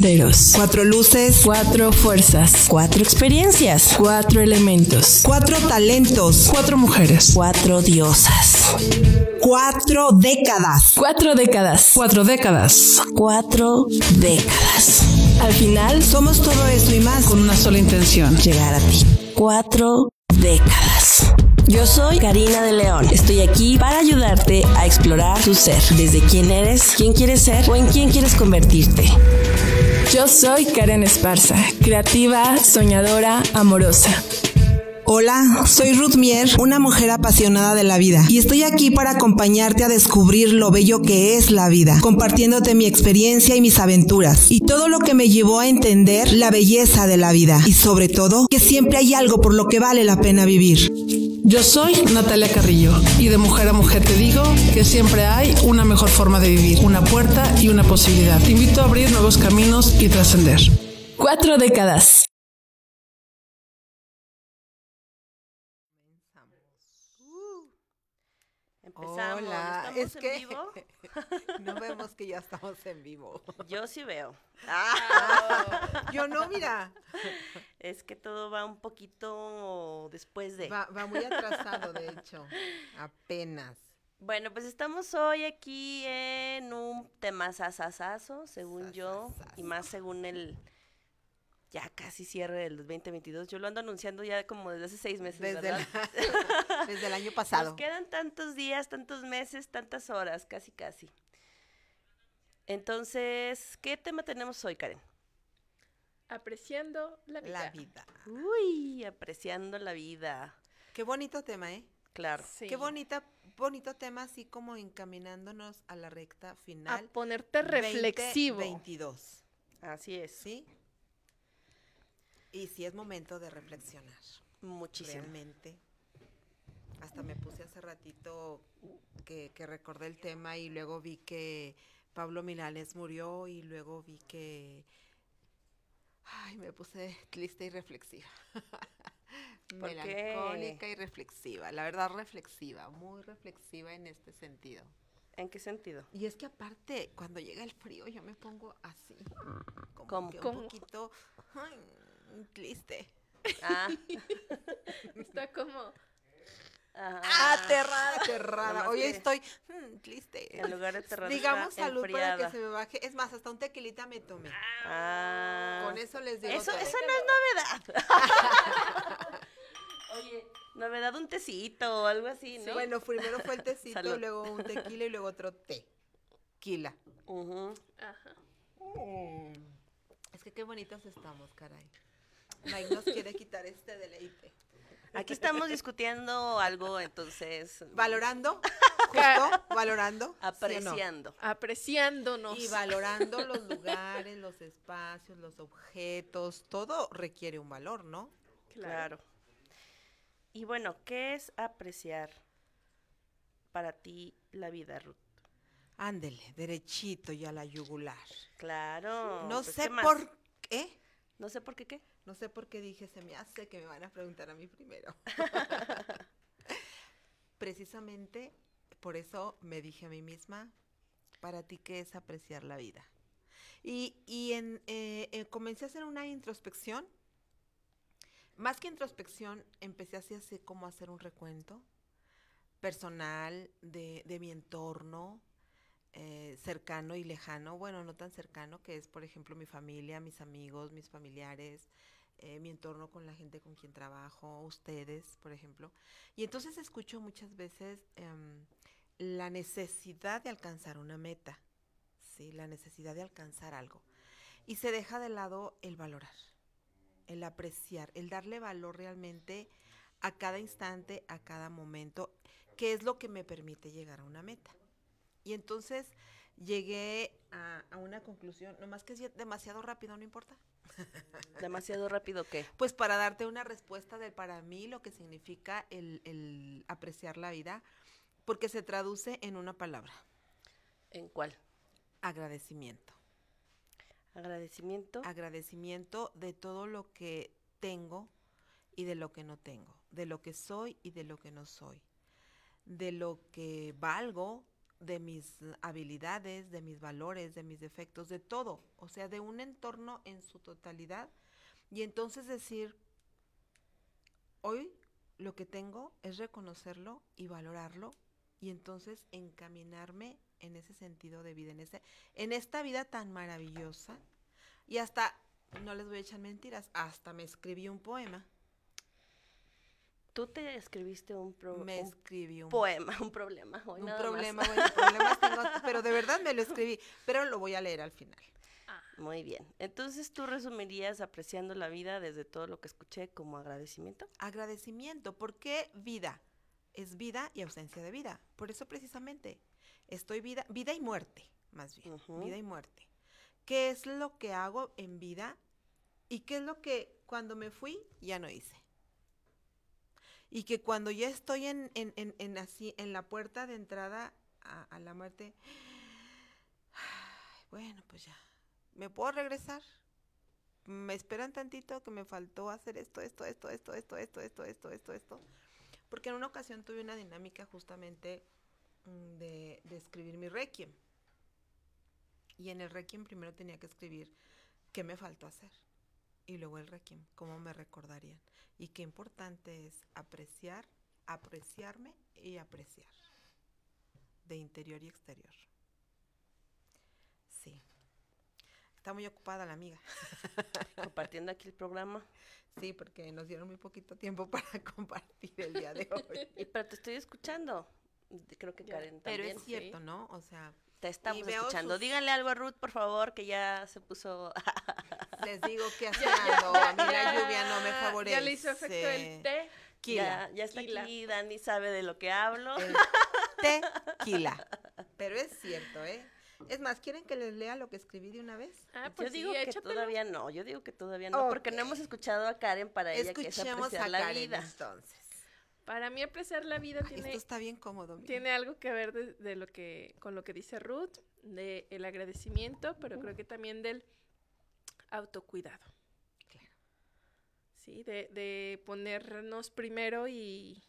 Deros. Cuatro luces. Cuatro fuerzas. Cuatro experiencias. Cuatro elementos. Cuatro talentos. Cuatro mujeres. Cuatro diosas. Cuatro décadas. Cuatro décadas. Cuatro décadas. Cuatro décadas. Al final, Somos todo eso y más. Con una sola intención. Llegar a ti. Cuatro décadas. Yo soy Karina de León. Estoy aquí para ayudarte a explorar tu ser. Desde quién eres, quién quieres ser o en quién quieres convertirte. Yo soy Karen Esparza, creativa, soñadora, amorosa. Hola, soy Ruth Mier, una mujer apasionada de la vida, y estoy aquí para acompañarte a descubrir lo bello que es la vida, compartiéndote mi experiencia y mis aventuras, y todo lo que me llevó a entender la belleza de la vida, y sobre todo, que siempre hay algo por lo que vale la pena vivir. Yo soy Natalia Carrillo y de mujer a mujer te digo que siempre hay una mejor forma de vivir, una puerta y una posibilidad. Te invito a abrir nuevos caminos y trascender. Cuatro décadas. Empezamos. Hola, ¿Estamos es en que vivo? no vemos que ya estamos en vivo. Yo sí veo. Ah, Yo no, mira, es que todo va un poquito después de. va, va muy atrasado, de hecho, apenas. Bueno, pues estamos hoy aquí en un tema sasasazo, según yo, y más según el ya casi cierre del 2022. Yo lo ando anunciando ya como desde hace seis meses, Desde, ¿verdad? la- desde el año pasado. Nos quedan tantos días, tantos meses, tantas horas, casi casi. Entonces, ¿qué tema tenemos hoy, Karen? Apreciando la vida. La vida. Uy, apreciando la vida. Qué bonito tema, ¿eh? Claro. Qué bonita, bonito tema, así como encaminándonos a la recta a final. ponerte reflexivo. 22, Así es. ¿sí? Y sí es momento de reflexionar. Muchísimo. Realmente. Hasta me puse hace ratito que, que recordé el tema y luego vi que Pablo Milanes murió y luego vi que... Ay, me puse triste y reflexiva. Melancólica y reflexiva. La verdad, reflexiva, muy reflexiva en este sentido. ¿En qué sentido? Y es que aparte, cuando llega el frío, yo me pongo así, como ¿Cómo? que un ¿Cómo? poquito ay, triste. Ah, Está como. ajá. Aterrada, aterrada. Hoy estoy mm, triste. En lugar de terror Digamos salud para que enfriada. se me baje. Es más, hasta un tequilita me tomé. Ah. Con eso les digo Eso, todo. eso no es novedad. Oye, novedad un tecito o algo así, ¿no? Bueno, primero fue el tecito, luego un tequila y luego otro tequila. Ujú. Ajá. Es que qué bonitos estamos, caray. Mike nos quiere quitar este deleite. Aquí estamos discutiendo algo, entonces, Valorando, justo, valorando. ¿sí o no? apreciando. Apreciándonos. Y valorando los lugares, los espacios, los objetos, todo requiere un valor, ¿no? Claro. Y bueno, ¿qué es apreciar para ti la vida, Ruth? Ándele, derechito y a la yugular. Claro. no pues, sé por qué, No sé por qué qué. No sé por qué dije, se me hace que me van a preguntar a mí primero. Precisamente por eso me dije a mí misma, para ti, ¿qué es apreciar la vida? Y, y en, eh, eh, comencé a hacer una introspección. Más que introspección, empecé así, así como a hacer un recuento personal de, de mi entorno, eh, cercano y lejano, bueno, no tan cercano, que es, por ejemplo, mi familia, mis amigos, mis familiares, eh, mi entorno con la gente con quien trabajo, ustedes, por ejemplo. Y entonces escucho muchas veces em, la necesidad de alcanzar una meta, ¿sí? La necesidad de alcanzar algo. Y se deja de lado el valorar, el apreciar, el darle valor realmente a cada instante, a cada momento, que es lo que me permite llegar a una meta. Y entonces llegué a, una conclusión, nomás que es demasiado rápido, no importa. Demasiado rápido qué. Pues para darte una respuesta de para mí lo que significa el, el apreciar la vida, porque se traduce en una palabra, ¿En cuál? agradecimiento. Agradecimiento. Agradecimiento de todo lo que tengo y de lo que no tengo, de lo que soy y de lo que no soy, de lo que valgo de mis habilidades, de mis valores, de mis defectos, de todo, o sea, de un entorno en su totalidad. Y entonces decir, hoy lo que tengo es reconocerlo y valorarlo y entonces encaminarme en ese sentido de vida, en, ese, en esta vida tan maravillosa. Y hasta, no les voy a echar mentiras, hasta me escribí un poema. Tú te escribiste un, pro- Me un escribí un poema, un problema. hoy Un nada más. problema, bueno, problemas tengo, pero de verdad me lo escribí, pero lo voy a leer al final. Muy bien. Entonces, ¿tú resumirías apreciando la vida desde todo lo que escuché como agradecimiento? Agradecimiento, ¿por qué vida? Es vida y ausencia de vida. Por eso precisamente estoy vida, vida y muerte, más bien, vida y muerte. ¿Qué es lo que hago en vida y qué es lo que cuando me fui ya no hice? Y que cuando ya estoy en, en, en, así, en la puerta de entrada a, la muerte, bueno, pues ya, ¿me puedo regresar? me esperan tantito que me faltó hacer esto, esto, esto, esto, esto, esto, esto, esto, esto, esto. Porque en una ocasión tuve una dinámica justamente mm, de, de escribir mi requiem. Y en el requiem primero tenía que escribir qué me faltó hacer. Y luego el requiem, cómo me recordarían. Y qué importante es apreciar, apreciarme y apreciar. De interior y exterior. Sí. Está muy ocupada la amiga. Compartiendo aquí el programa. Sí, porque nos dieron muy poquito tiempo para compartir el día de hoy. Y pero te estoy escuchando. Creo que Karen Pero también. es cierto, ¿no? O sea, Te estamos escuchando. sus- Díganle algo a Ruth, por favor, que ya se puso. les digo que haciendo, ya, a mí la lluvia no me favorece. Ya le hizo efecto el té. Tequila. ya, ya está aquí. Dani sabe de lo que hablo. El tequila. Pero es cierto, ¿eh? Es más, ¿quieren que les lea lo que escribí de una vez? Ah, Yo pues digo sí, que échatelo. todavía no. Yo digo que todavía no, porque no hemos escuchado a Karen para ella que es Escuchemos apreciar a la Karen vida. entonces. Para mí apreciar la vida Ay, tiene, Esto está bien cómodo. mira. tiene algo que ver de, de lo que con lo que dice Ruth, de el agradecimiento, pero creo que también del autocuidado. Claro. Sí, de, de ponernos primero y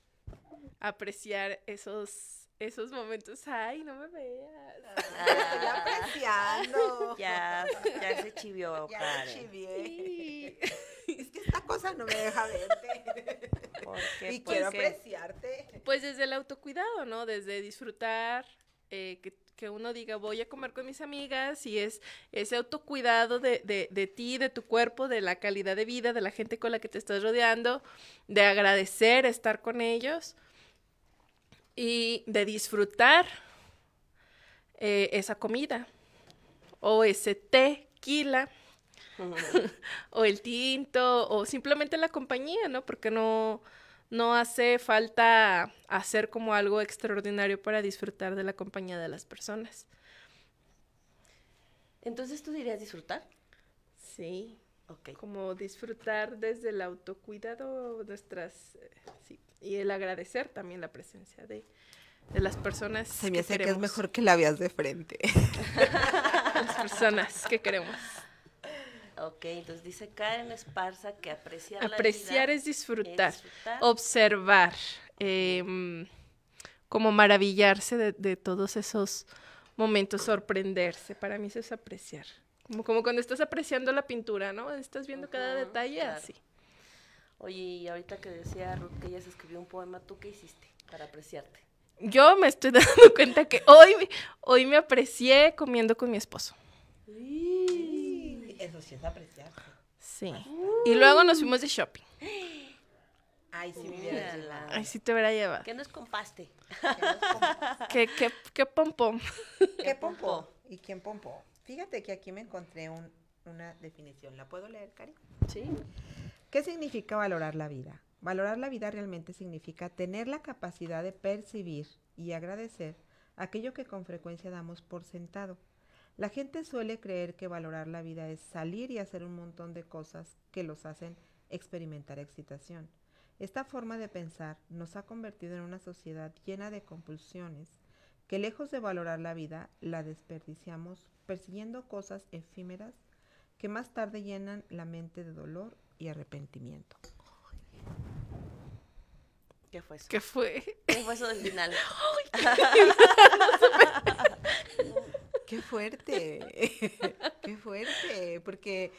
apreciar esos esos momentos. Ay, no me veas. Estoy apreciando. Ya, ya se chivió Ya Karen. chivié. Sí. Es que esta cosa no me deja verte. Porque, Y quiero apreciarte. Pues desde el autocuidado, ¿no? Desde disfrutar, eh, que, que uno diga, voy a comer con mis amigas y es ese autocuidado de, de, de ti, de tu cuerpo, de la calidad de vida, de la gente con la que te estás rodeando, de agradecer estar con ellos y de disfrutar eh, esa comida o ese tequila o el tinto o simplemente la compañía, ¿no? Porque no, no hace falta hacer como algo extraordinario para disfrutar de la compañía de las personas. Entonces tú dirías disfrutar. Sí, Ok. como disfrutar desde el autocuidado nuestras eh, sí, y el agradecer también la presencia de, de las personas Se me hace que es mejor que la veas de frente. las personas que queremos. Ok, entonces dice Karen Esparza que apreciar, la Apreciar vida es disfrutar, disfrutar. observar, em, como maravillarse de, de todos esos momentos, sorprenderse. Para mí eso es apreciar. Como, como cuando estás apreciando la pintura, ¿no? Estás viendo cada detalle claro. así. Oye, y ahorita que decía Ruth que ella se escribió un poema, ¿tú qué hiciste para apreciarte? Yo me estoy dando cuenta que hoy, hoy me aprecié comiendo con mi esposo. Eso sí es apreciarse. Sí. Y luego nos fuimos de shopping. Ay, si me llevado. Ay, sí te hubiera llevado. ¿Qué nos compaste? Qué, qué, qué pom pom. ¿Qué pompo? ¿Y quién pompo? Fíjate que aquí me encontré un- una definición. ¿La puedo leer, Cari? Sí. ¿Qué significa valorar la vida? Valorar la vida realmente significa tener la capacidad de percibir y agradecer aquello que con frecuencia damos por sentado. La gente suele creer que valorar la vida es salir y hacer un montón de cosas que los hacen experimentar excitación. Esta forma de pensar nos ha convertido en una sociedad llena de compulsiones que lejos de valorar la vida, la desperdiciamos persiguiendo cosas efímeras que más tarde llenan la mente de dolor y arrepentimiento. ¿Qué fue eso? ¿Qué fue? ¿Qué fue eso del final? Qué fuerte, qué fuerte, porque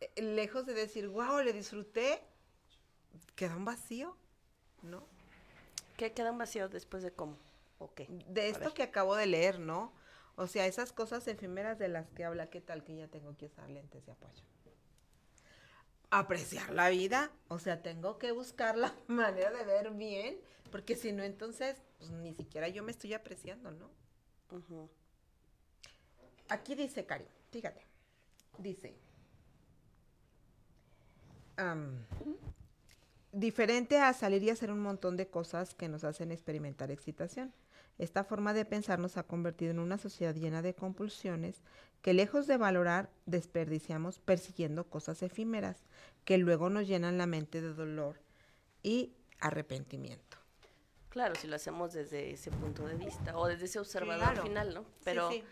eh, lejos de decir, wow, le disfruté, queda un vacío, ¿no? ¿Qué queda un vacío después de cómo? ¿O qué? De esto que acabo de leer, ¿no? O sea, esas cosas efímeras de las que habla, ¿qué tal que ya tengo que usar lentes de apoyo? Apreciar la vida, o sea, tengo que buscar la manera de ver bien, porque si no, entonces, pues ni siquiera yo me estoy apreciando, ¿no? Ujú. Aquí dice Cari, fíjate, dice, am, diferente a salir y hacer un montón de cosas que nos hacen experimentar excitación. Esta forma de pensar nos ha convertido en una sociedad llena de compulsiones que lejos de valorar desperdiciamos persiguiendo cosas efímeras que luego nos llenan la mente de dolor y arrepentimiento. Claro, si lo hacemos desde ese punto de vista o desde ese observador Claro. final, ¿no? Sí.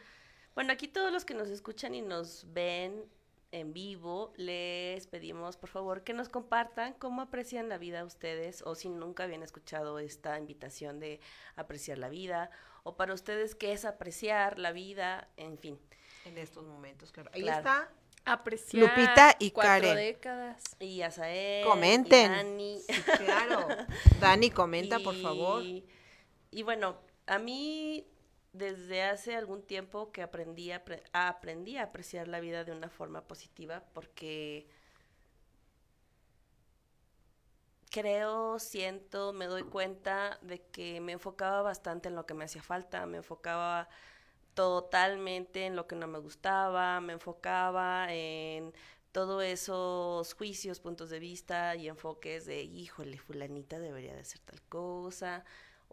Bueno, aquí todos los que nos escuchan y nos ven en vivo, les pedimos por favor que nos compartan cómo aprecian la vida ustedes o si nunca habían escuchado esta invitación de apreciar la vida o para ustedes qué es apreciar la vida, en fin. En estos momentos, claro. Ahí Claro. está. Apreciar Lupita y cuatro Karen. décadas. Y Azael, Comenten. y Dani. Sí, claro. Dani, comenta, por favor. Y, y bueno, a mí desde hace algún tiempo que aprendí a, apre- a- aprendí a apreciar la vida de una forma positiva porque creo, siento, me doy cuenta de que me enfocaba bastante en lo que me hacía falta, me enfocaba totalmente en lo que no me gustaba, me enfocaba en todos esos juicios, puntos de vista y enfoques de, híjole, fulanita debería de hacer tal cosa,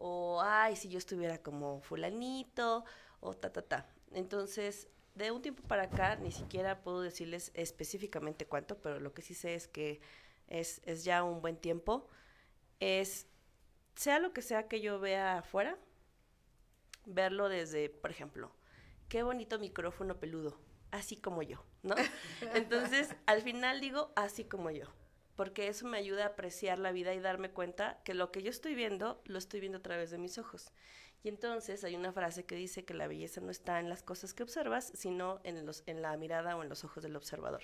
o, ay, si yo estuviera como fulanito, o ta, ta, ta. Entonces, de un tiempo para acá, ni siquiera puedo decirles específicamente cuánto, pero lo que sí sé es que es, es ya un buen tiempo, es, sea lo que sea que yo vea afuera, verlo desde, por ejemplo, qué bonito micrófono peludo, así como yo, ¿no? Entonces, al final digo, así como yo, porque eso me ayuda a apreciar la vida y darme cuenta que lo que yo estoy viendo, lo estoy viendo a través de mis ojos. Y entonces hay una frase que dice que la belleza no está en las cosas que observas, sino en, los, en la mirada o en los ojos del observador.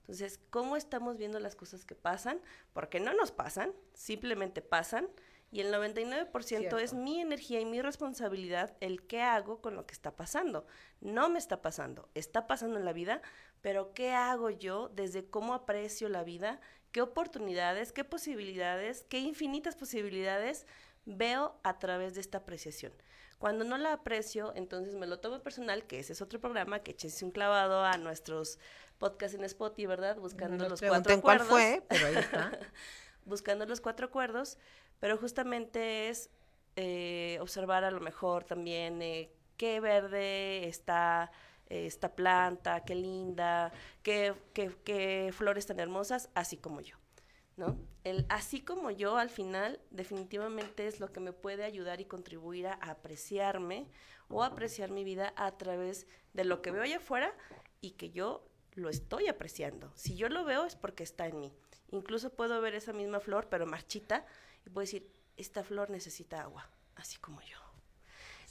Entonces, ¿cómo estamos viendo las cosas que pasan? Porque no nos pasan, simplemente pasan. Y el 99% Cierto. es mi energía y mi responsabilidad el qué hago con lo que está pasando. No me está pasando, está pasando en la vida, pero ¿qué hago yo desde cómo aprecio la vida? ¿Qué oportunidades, qué posibilidades, qué infinitas posibilidades veo a través de esta apreciación? Cuando no la aprecio, entonces me lo tomo personal, que ese es otro programa, que échense un clavado a nuestros podcasts en Spotify, ¿verdad? Buscando No los cuatro pregunten cuál acuerdos fue, pero ahí está. buscando los cuatro acuerdos, pero justamente es eh, observar a lo mejor también eh, qué verde está esta planta, qué linda, qué, qué- qué flores tan hermosas, así como yo. ¿no? El así como yo al final definitivamente es lo que me puede ayudar y contribuir a apreciarme o apreciar mi vida a través de lo que veo allá afuera y que yo lo estoy apreciando. Si yo lo veo es porque está en mí. Incluso puedo ver esa misma flor, pero marchita, y puedo decir, esta flor necesita agua, así como yo.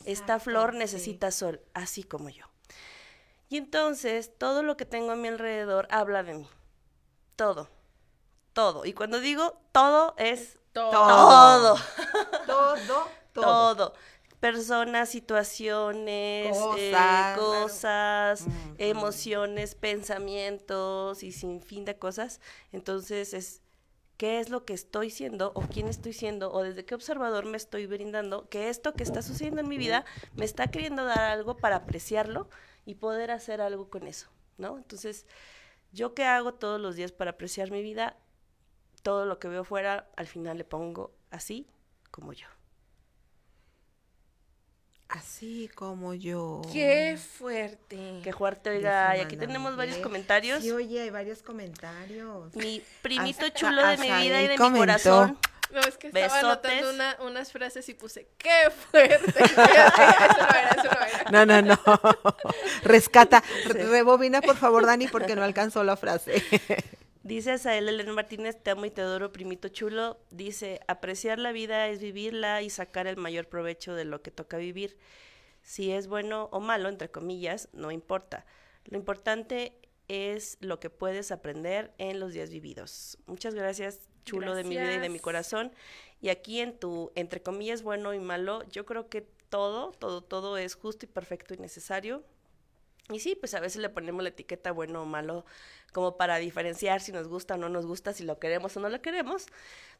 Esta flor sí. necesita sol, así como yo. Y entonces todo lo que tengo a mi alrededor habla de mí. Todo. Todo. Y cuando digo todo es Todo. todo. Todo, todo. Todo. Personas, situaciones, eh, Cosas. cosas, Ujú. emociones, pensamientos y sin fin de cosas. Entonces es qué es lo que estoy siendo o quién estoy siendo o desde qué observador me estoy brindando que esto que está sucediendo en mi vida me está queriendo dar algo para apreciarlo y poder hacer algo con eso, ¿no? Entonces, yo qué hago todos los días para apreciar mi vida, todo lo que veo fuera, al final le pongo así como yo. Así como yo. Qué fuerte. Qué fuerte, oiga. Y aquí tenemos varios comentarios. Sí, oye, hay varios comentarios. Mi primito chulo de mi vida y de comentó. mi corazón. No, es que estaba Besotes. anotando una- unas frases y puse, ¡qué fuerte! Eso no era, eso no era. No, no, no. Rescata. Rebobina, por favor, Dani, porque no alcanzó la frase. Dice Asael Elena Martínez, te amo y te adoro, primito chulo. Dice, apreciar la vida es vivirla y sacar el mayor provecho de lo que toca vivir. Si es bueno o malo, entre comillas, no importa. Lo importante es lo que puedes aprender en los días vividos. Muchas gracias, chulo de mi vida y de mi corazón. Y aquí en tu, entre comillas, bueno y malo, yo creo que todo, todo, todo es justo y perfecto y necesario. Y sí, pues a veces le ponemos la etiqueta bueno o malo como para diferenciar si nos gusta o no nos gusta, si lo queremos o no lo queremos.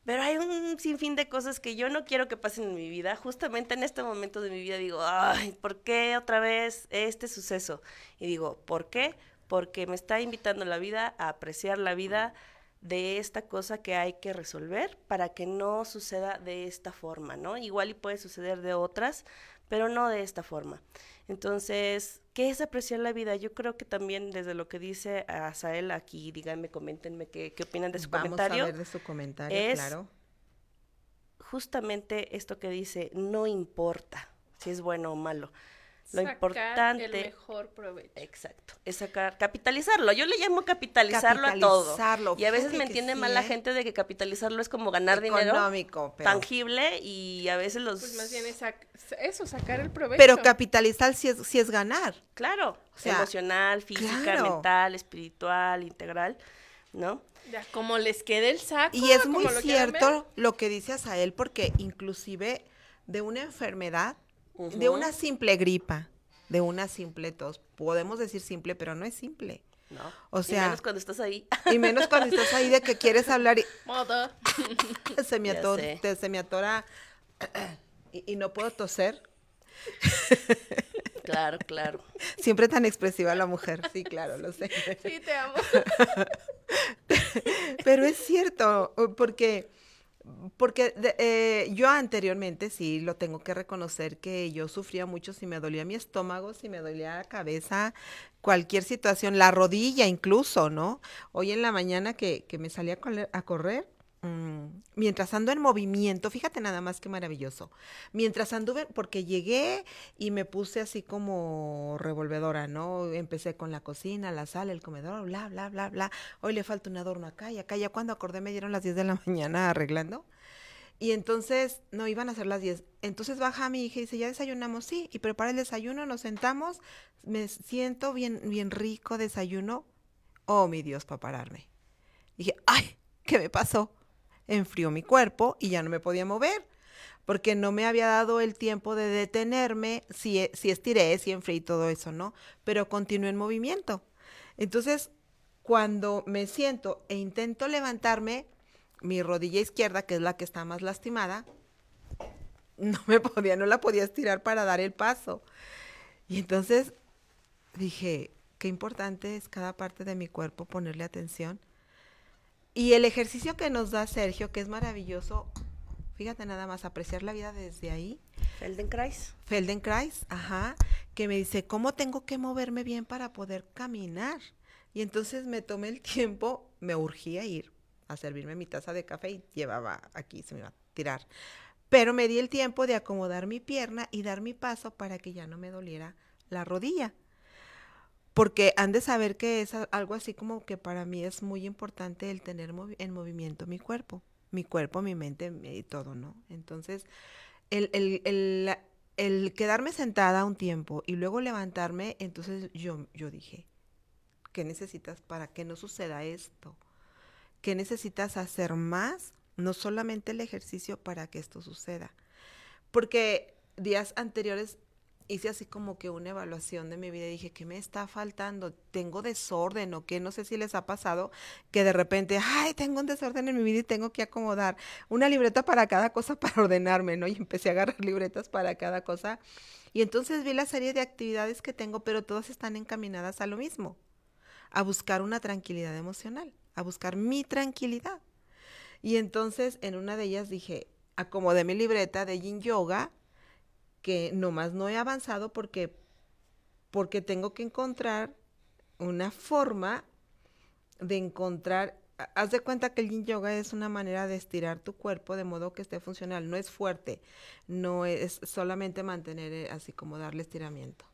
Pero hay un sinfín de cosas que yo no quiero que pasen en mi vida. Justamente en este momento de mi vida digo, ay, ¿por qué otra vez este suceso? Y digo, ¿por qué? Porque me está invitando la vida a apreciar la vida de esta cosa que hay que resolver para que no suceda de esta forma, ¿no? Igual y puede suceder de otras, pero no de esta forma. Entonces, ¿qué es apreciar la vida? Yo creo que también desde lo que dice Asael aquí, díganme, coméntenme qué, qué opinan de su Vamos comentario. a ver de su comentario, es- claro. Justamente esto que dice, no importa si es bueno o malo. Lo Sacar importante el mejor provecho. Exacto, es sacar, capitalizarlo. Yo le llamo capitalizarlo, a todo. Capitalizarlo, Y a veces me entiende sí, mal la ¿eh? gente de que capitalizarlo es como ganar dinero Económico, pero... tangible y a veces los... Pues más bien es sac- eso, sacar el provecho. Pero capitalizar sí es, sí es ganar. Claro, O sea, emocional, física, claro. mental, espiritual, integral, ¿no? Ya, como les quede el saco. Y es muy lo cierto lo que dice Asael, porque inclusive de una enfermedad, de una simple gripa, de una simple tos, podemos decir simple, pero no es simple. ¿no? O Y sea- menos cuando estás ahí. Y menos cuando estás ahí de que quieres hablar y se me, se me atora y, y no puedo toser. claro, claro. Siempre tan expresiva la mujer, sí, claro, lo sé. Sí, te amo. Pero es cierto, porque, porque de- eh, yo anteriormente sí lo tengo que reconocer que yo sufría mucho si me dolía mi estómago, si me dolía la cabeza, cualquier situación, la rodilla incluso, ¿no? Hoy en la mañana que, que me salí a, correr, mientras ando en movimiento, fíjate nada más que maravilloso, mientras anduve, porque llegué y me puse así como revolvedora, ¿no? Empecé con la cocina, la sala, el comedor, bla, bla, bla, bla. Hoy le falta un adorno acá y acá. Ya cuando acordé me dieron las 10 de la mañana arreglando. Y entonces, no, iban a ser las 10. Entonces baja mi hija y dice, ¿ya desayunamos? Sí, y prepara el desayuno, nos sentamos, me siento bien, bien rico desayuno. Oh, mi Dios, para pararme. Dije, ay, ¿qué me pasó? Enfrió mi cuerpo y ya no me podía mover, porque no me había dado el tiempo de detenerme, si, e- si estiré, si enfrié y todo eso, ¿no? Pero continué en movimiento. Entonces, cuando me siento e intento levantarme, mi rodilla izquierda, que es la que está más lastimada, no me podía, no la podía estirar para dar el paso. Y entonces dije, qué importante es cada parte de mi cuerpo ponerle atención. Y el ejercicio que nos da Sergio, que es maravilloso, fíjate nada más, apreciar la vida desde ahí. Feldenkrais. Feldenkrais, ajá, que me dice, ¿cómo tengo que moverme bien para poder caminar? Y entonces me tomé el tiempo, me urgía ir a servirme mi taza de café y llevaba aquí, se me iba a tirar. Pero me di el tiempo de acomodar mi pierna y dar mi paso para que ya no me doliera la rodilla. Porque han de saber que es algo así como que para mí es muy importante el tener en movimiento mi cuerpo, mi cuerpo, mi mente y todo, ¿no? Entonces, el quedarme sentada un tiempo y luego levantarme, entonces yo, yo dije, ¿qué necesitas para que no suceda esto? ¿Qué necesitas hacer más? No solamente el ejercicio para que esto suceda. Porque días anteriores hice así como que una evaluación de mi vida y dije, ¿qué me está faltando? ¿Tengo desorden o qué? No sé si les ha pasado que de repente, ay, tengo un desorden en mi vida y tengo que acomodar una libreta para cada cosa para ordenarme, ¿no? Y empecé a agarrar libretas para cada cosa. Y entonces vi la serie de actividades que tengo, pero todas están encaminadas a lo mismo, a buscar una tranquilidad emocional, a buscar mi tranquilidad. Y entonces en una de ellas dije, acomodé mi libreta de yin yoga, que nomás no he avanzado porque, porque tengo que encontrar una forma de encontrar, ha- haz de cuenta que el yin yoga es una manera de estirar tu cuerpo de modo que esté funcional, no es fuerte, no es solamente mantener eh, así como darle estiramiento.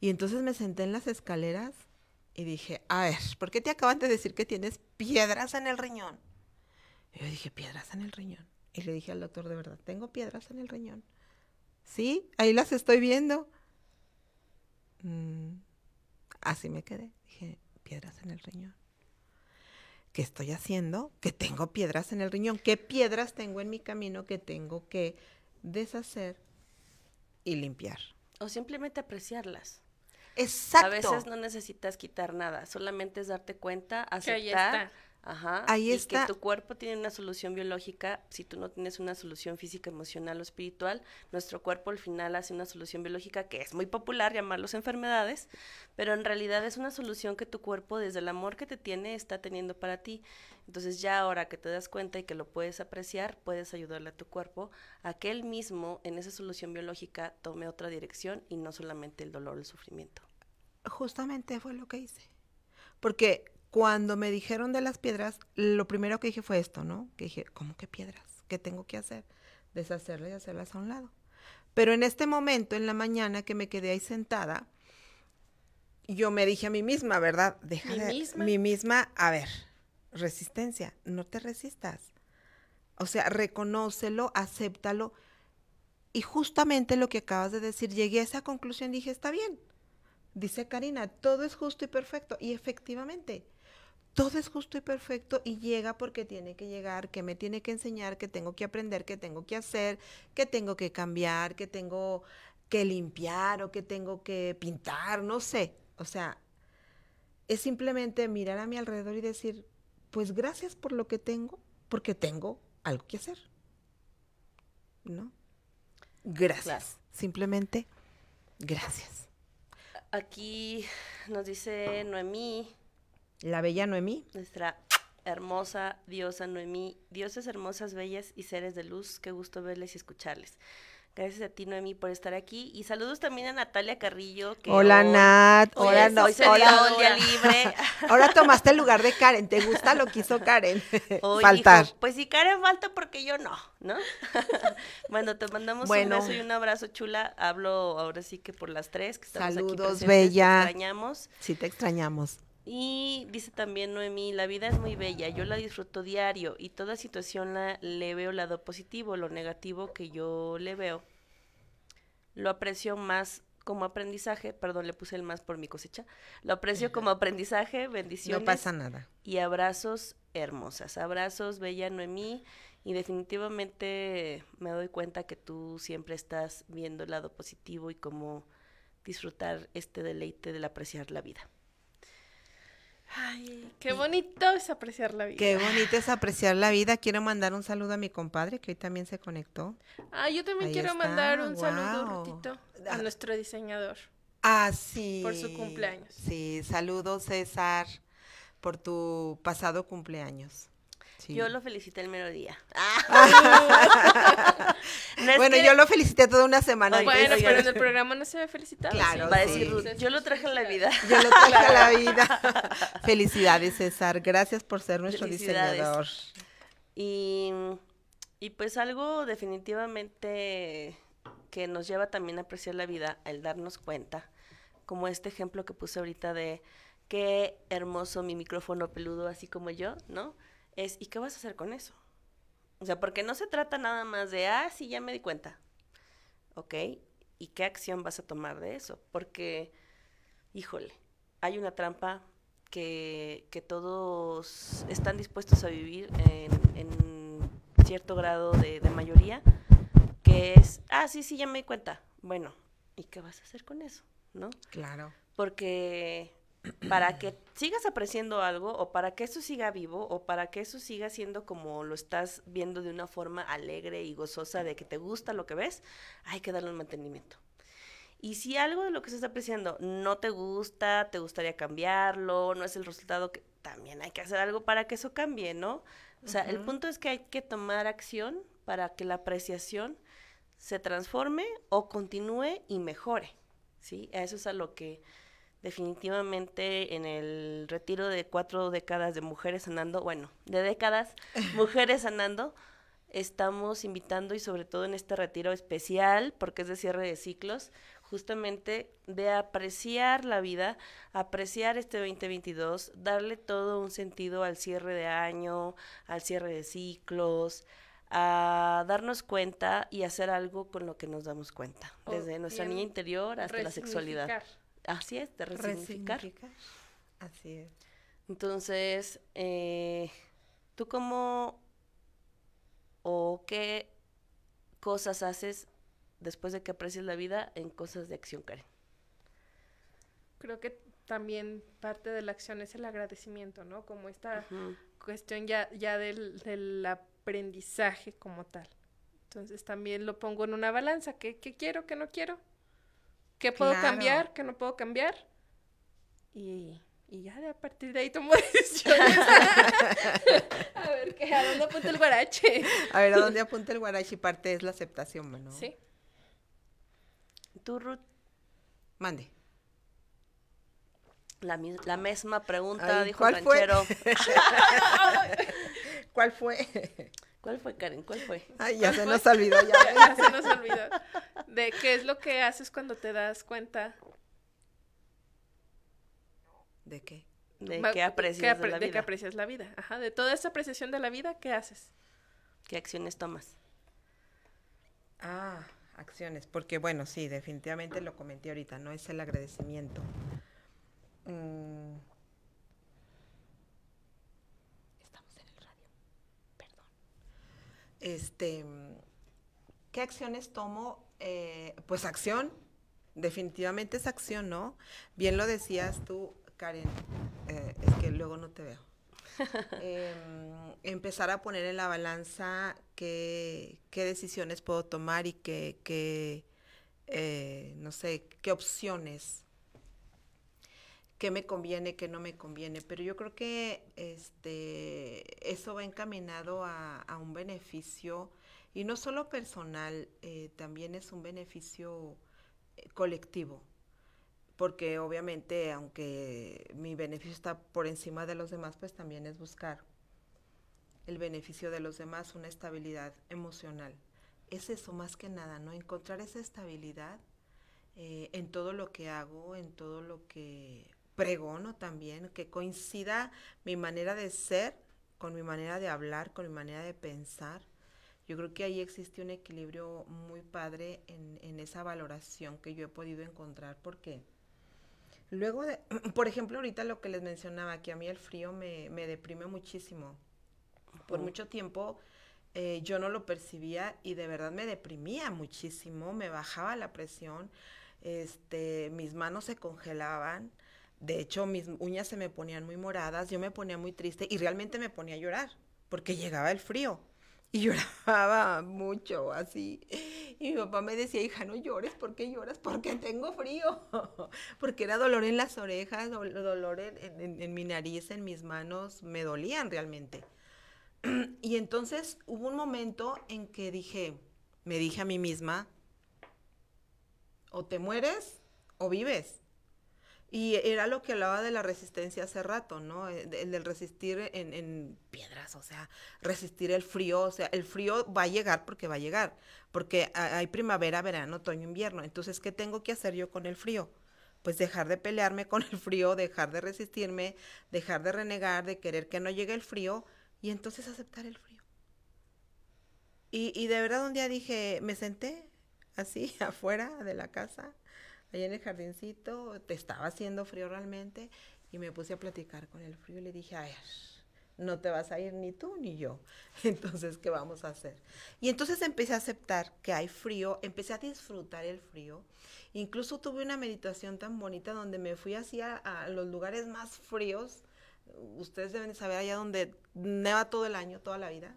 Y entonces me senté en las escaleras Y dije, a ver, ¿por qué te acaban de decir que tienes piedras en el riñón? Y yo dije, piedras en el riñón. Y le dije al doctor, de verdad, tengo piedras en el riñón. Sí, ahí las estoy viendo. Mm, así me quedé. Dije, piedras en el riñón. ¿Qué estoy haciendo? Que tengo piedras en el riñón. ¿Qué piedras tengo en mi camino que tengo que deshacer y limpiar? O simplemente apreciarlas. Exacto. A veces no necesitas quitar nada, solamente es darte cuenta, Que ahí aceptar. Ajá, Ahí y está. que tu cuerpo tiene una solución biológica, si tú no tienes una solución física, emocional o espiritual, nuestro cuerpo al final hace una solución biológica que es muy popular llamarlos enfermedades, pero en realidad es una solución que tu cuerpo desde el amor que te tiene está teniendo para ti. Entonces ya ahora que te das cuenta y que lo puedes apreciar, puedes ayudarle a tu cuerpo a que él mismo en esa solución biológica tome otra dirección y no solamente el dolor o el sufrimiento. Justamente fue lo que hice. Porque cuando me dijeron de las piedras, lo primero que dije fue esto, ¿no? Que dije, ¿cómo que piedras? ¿Qué tengo que hacer? Deshacerlas y hacerlas a un lado. Pero en este momento, en la mañana que me quedé ahí sentada, yo me dije a mí misma, ¿verdad? Deja ¿Mí de- misma? mí misma, a ver, resistencia, no te resistas. O sea, reconócelo, acéptalo. Y justamente lo que acabas de decir, llegué a esa conclusión, dije, está bien. Dice Karina, todo es justo y perfecto. Y efectivamente, todo es justo y perfecto y llega porque tiene que llegar, que me tiene que enseñar, que tengo que aprender, que tengo que hacer, que tengo que cambiar, que tengo que limpiar o que tengo que pintar, no sé. O sea, es simplemente mirar a mi alrededor y decir, pues gracias por lo que tengo, porque tengo algo que hacer. ¿No? Gracias. Claro. Simplemente, gracias. Aquí nos dice Noemí, La bella Noemí. nuestra hermosa diosa Noemí, dioses hermosas, bellas y seres de luz, qué gusto verles y escucharles. Gracias a ti, Noemí, por estar aquí. Y saludos también a Natalia Carrillo. Que Hola, hoy- Nat. hoy Hola, no, hoy se hola. día libre. Ahora tomaste el lugar de Karen. ¿Te gusta lo que hizo Karen? Hoy Faltar. pues si Karen falta porque yo no, ¿no? bueno, te mandamos Bueno. un beso y un abrazo, chula. Hablo ahora sí que por las tres que estamos aquí Saludos, te bella. extrañamos. Sí, te extrañamos. Y dice también Noemí, la vida es muy bella, yo la disfruto diario y toda situación la, le veo lado positivo, lo negativo que yo le veo. Lo aprecio más como aprendizaje, perdón, le puse el más por mi cosecha. Lo aprecio como aprendizaje, bendiciones No pasa nada. y abrazos hermosas. Abrazos, bella Noemí. Y definitivamente me doy cuenta que tú siempre estás viendo el lado positivo y cómo disfrutar este deleite del apreciar la vida. Ay, qué bonito es apreciar la vida. Qué bonito es apreciar la vida. Quiero mandar un saludo a mi compadre que hoy también se conectó. Ah, yo también Ahí quiero está, mandar un saludo, guau. Rutito, Ah. a nuestro diseñador. Ah, sí. Por su cumpleaños. Sí, saludos César por tu pasado cumpleaños. Sí. Yo lo felicité el mero día. No bueno, que- yo lo felicité toda una semana. Oye, antes. Bueno, pero en el programa no se ve felicitado. Claro, ¿sí? Va a decir Ruth, yo lo traje en la vida. Yo lo traje a la vida. Felicidades, César. Gracias por ser nuestro diseñador. Y, y pues algo definitivamente que nos lleva también a apreciar la vida, el darnos cuenta, como este ejemplo que puse ahorita de qué hermoso mi micrófono peludo, así como yo, ¿no? Es, ¿y qué vas a hacer con eso? O sea, porque no se trata nada más de, ah, sí, ya me di cuenta, ¿ok? ¿Y qué acción vas a tomar de eso? Porque, híjole, hay una trampa que, que todos están dispuestos a vivir en, en cierto grado de, de mayoría, que es, ah, sí, sí, ya me di cuenta. Bueno, ¿y qué vas a hacer con eso? ¿No? Claro. Porque para que sigas apreciando algo o para que eso siga vivo o para que eso siga siendo como lo estás viendo de una forma alegre y gozosa de que te gusta lo que ves, hay que darle un mantenimiento. Y si algo de lo que se está apreciando no te gusta, te gustaría cambiarlo, no es el resultado que también hay que hacer algo para que eso cambie, ¿no? O sea, el punto es que hay que tomar acción para que la apreciación se transforme o continúe y mejore, ¿sí? Eso es a lo que definitivamente en el retiro de cuatro décadas de mujeres sanando, bueno, de décadas, mujeres sanando, estamos invitando y sobre todo en este retiro especial, porque es de cierre de ciclos, justamente de apreciar la vida, apreciar este 2022, darle todo un sentido al cierre de año, al cierre de ciclos, a darnos cuenta y hacer algo con lo que nos damos cuenta, desde nuestra niña interior hasta la sexualidad. Así es, de resignificar. Resignificar. Así es. Entonces, eh, ¿tú cómo o qué cosas haces después de que aprecias la vida en cosas de acción, Karen? Creo que también parte de la acción es el agradecimiento, ¿no? Como esta cuestión ya, ya del, del aprendizaje como tal. Entonces también lo pongo en una balanza. ¿Qué, qué quiero, qué no quiero? ¿Qué puedo Claro. cambiar, qué no puedo cambiar? Y, y ya de a partir de ahí tomo decisiones. a ver, ¿qué? ¿A dónde apunta el guarache? A ver, ¿a dónde apunta el guarachi? Parte es la aceptación, ¿no? Sí. ¿Tú, Ruth? Mande. La, la misma pregunta, Ay, dijo el ¿cuál fue? ranchero. ¿Cuál fue? ¿Cuál fue, Karen? ¿Cuál fue? Ay, ya se nos olvidó, ya. Ya se nos olvidó. De qué es lo que haces cuando te das cuenta ¿De qué? De Ma- qué aprecias que de la de que vida. aprecias la vida. Ajá, de toda esa apreciación de la vida, ¿qué haces? ¿Qué acciones tomas? Ah, acciones. Porque, bueno, sí, definitivamente lo comenté ahorita, ¿no? Es el agradecimiento. Mm. Estamos en el radio. Perdón. Este, ¿qué acciones tomo? Eh, pues acción. Definitivamente es acción, ¿no? Bien lo decías tú, Karen. eh, es que luego no te veo. Em, empezar a poner en la balanza qué, qué decisiones puedo tomar y qué, qué, eh, no sé, qué opciones, qué me conviene, qué no me conviene. Pero yo creo que este, eso va encaminado a, un beneficio, y no solo personal, eh, también es un beneficio eh, colectivo porque obviamente aunque mi beneficio está por encima de los demás, pues también es buscar el beneficio de los demás, una estabilidad emocional. Es eso más que nada, ¿no? Encontrar esa estabilidad eh, en todo lo que hago, en todo lo que pregono también, que coincida mi manera de ser con mi manera de hablar, con mi manera de pensar. Yo creo que ahí existe un equilibrio muy padre en, en esa valoración que yo he podido encontrar porque luego de, por ejemplo, ahorita lo que les mencionaba, que a mí el frío me, me deprime muchísimo. Por mucho tiempo eh, yo no lo percibía y de verdad me deprimía muchísimo, me bajaba la presión, este, mis manos se congelaban, de hecho mis uñas se me ponían muy moradas, yo me ponía muy triste y realmente me ponía a llorar porque llegaba el frío y lloraba mucho así. Y mi papá me decía, hija, no llores, ¿por qué lloras? Porque tengo frío. Porque era dolor en las orejas, dol- dolor en- en mi nariz, en mis manos, me dolían realmente. Y entonces hubo un momento en que dije, me dije a mí misma, o te mueres o vives. Y era lo que hablaba de la resistencia hace rato, ¿no? Eh, El del resistir en, en piedras, o sea, resistir el frío, o sea, el frío va a llegar porque va a llegar, porque ha- hay primavera, verano, otoño, invierno. Entonces, ¿qué tengo que hacer yo con el frío? Pues dejar de pelearme con el frío, dejar de resistirme, dejar de renegar, de querer que no llegue el frío y entonces aceptar el frío. Y, y de verdad un día dije, me senté así afuera de la casa, allá en el jardincito, te estaba haciendo frío realmente, y me puse a platicar con el frío y le dije, ay, no te vas a ir ni tú ni yo. Entonces, ¿qué vamos a hacer? Y entonces empecé a aceptar que hay frío, empecé a disfrutar el frío. Incluso tuve una meditación tan bonita donde me fui así a, los lugares más fríos. Ustedes deben de saber allá donde neva todo el año, toda la vida.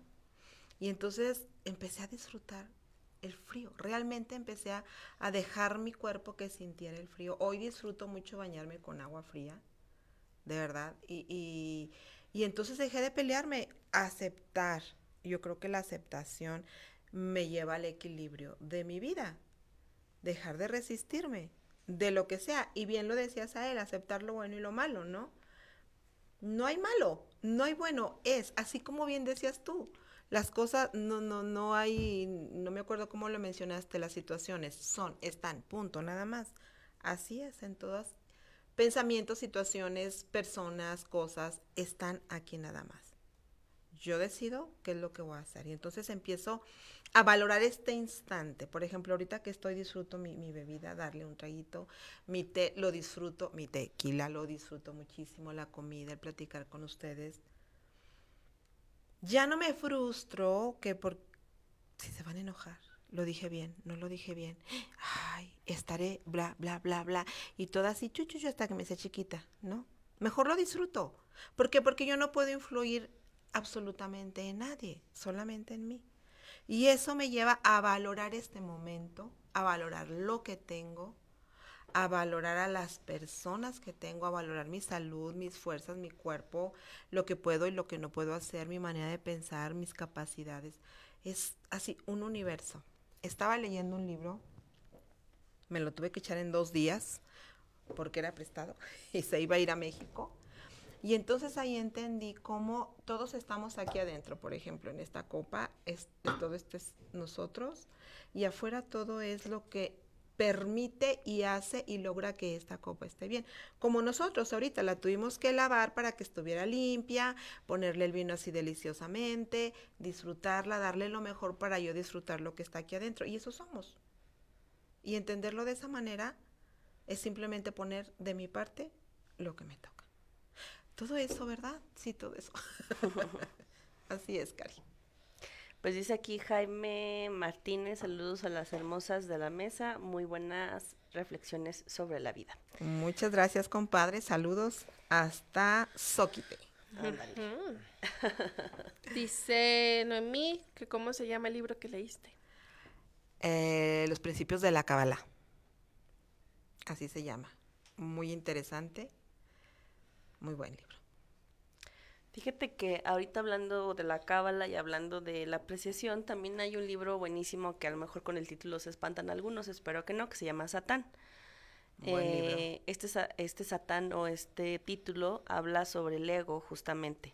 Y entonces empecé a disfrutar el frío. Realmente empecé a, a dejar mi cuerpo que sintiera el frío. Hoy disfruto mucho bañarme con agua fría, de verdad. Y, y, y entonces dejé de pelearme, aceptar. Yo creo que la aceptación me lleva al equilibrio de mi vida. Dejar de resistirme, de lo que sea. Y bien lo decías a él, aceptar lo bueno y lo malo, ¿no? No hay malo, no hay bueno, es, así como bien decías tú, Las cosas, no, no, no hay, no me acuerdo cómo lo mencionaste, las situaciones son, están, punto, nada más. Así es, en todas, pensamientos, situaciones, personas, cosas, están aquí nada más. Yo decido qué es lo que voy a hacer. Y entonces empiezo a valorar este instante. Por ejemplo, ahorita que estoy disfruto mi, mi, bebida, darle un traguito, mi té lo disfruto, mi tequila lo disfruto muchísimo, la comida, el platicar con ustedes. Ya no me frustro que por si se van a enojar. Lo dije bien, no lo dije bien. Ay, estaré, bla, bla, bla, bla. Y todo así, chuchucho, hasta que me sea chiquita, ¿no? Mejor lo disfruto. ¿Por qué? Porque yo no puedo influir absolutamente en nadie, solamente en mí. Y eso me lleva a valorar este momento, a valorar lo que tengo, a valorar a las personas que tengo, a valorar mi salud, mis fuerzas, mi cuerpo, lo que puedo y lo que no puedo hacer, mi manera de pensar, mis capacidades. Es así, un universo. Estaba leyendo un libro, me lo tuve que echar en dos días porque era prestado y se iba a ir a México. Y entonces ahí entendí cómo todos estamos aquí adentro, por ejemplo, en esta copa, es, todo esto es nosotros, y afuera todo es lo que permite y hace y logra que esta copa esté bien. Como nosotros ahorita la tuvimos que lavar para que estuviera limpia, ponerle el vino así deliciosamente, disfrutarla, darle lo mejor para yo disfrutar lo que está aquí adentro. Y eso somos. Y entenderlo de esa manera es simplemente poner de mi parte lo que me toca. Todo eso, ¿verdad? Sí, todo eso. Así es, Cari. Pues dice aquí Jaime Martínez, saludos a las hermosas de la mesa, muy buenas reflexiones sobre la vida. Muchas gracias, compadre. Saludos hasta Soquite. dice Noemí que cómo se llama el libro que leíste. Eh, los principios de la Kabbalah. Así se llama. Muy interesante muy buen libro. Fíjate que ahorita hablando de la cábala y hablando de la apreciación, también hay un libro buenísimo que a lo mejor con el título se espantan algunos, espero que no, que se llama Satán. Eh, este, este Satán o este título habla sobre el ego justamente.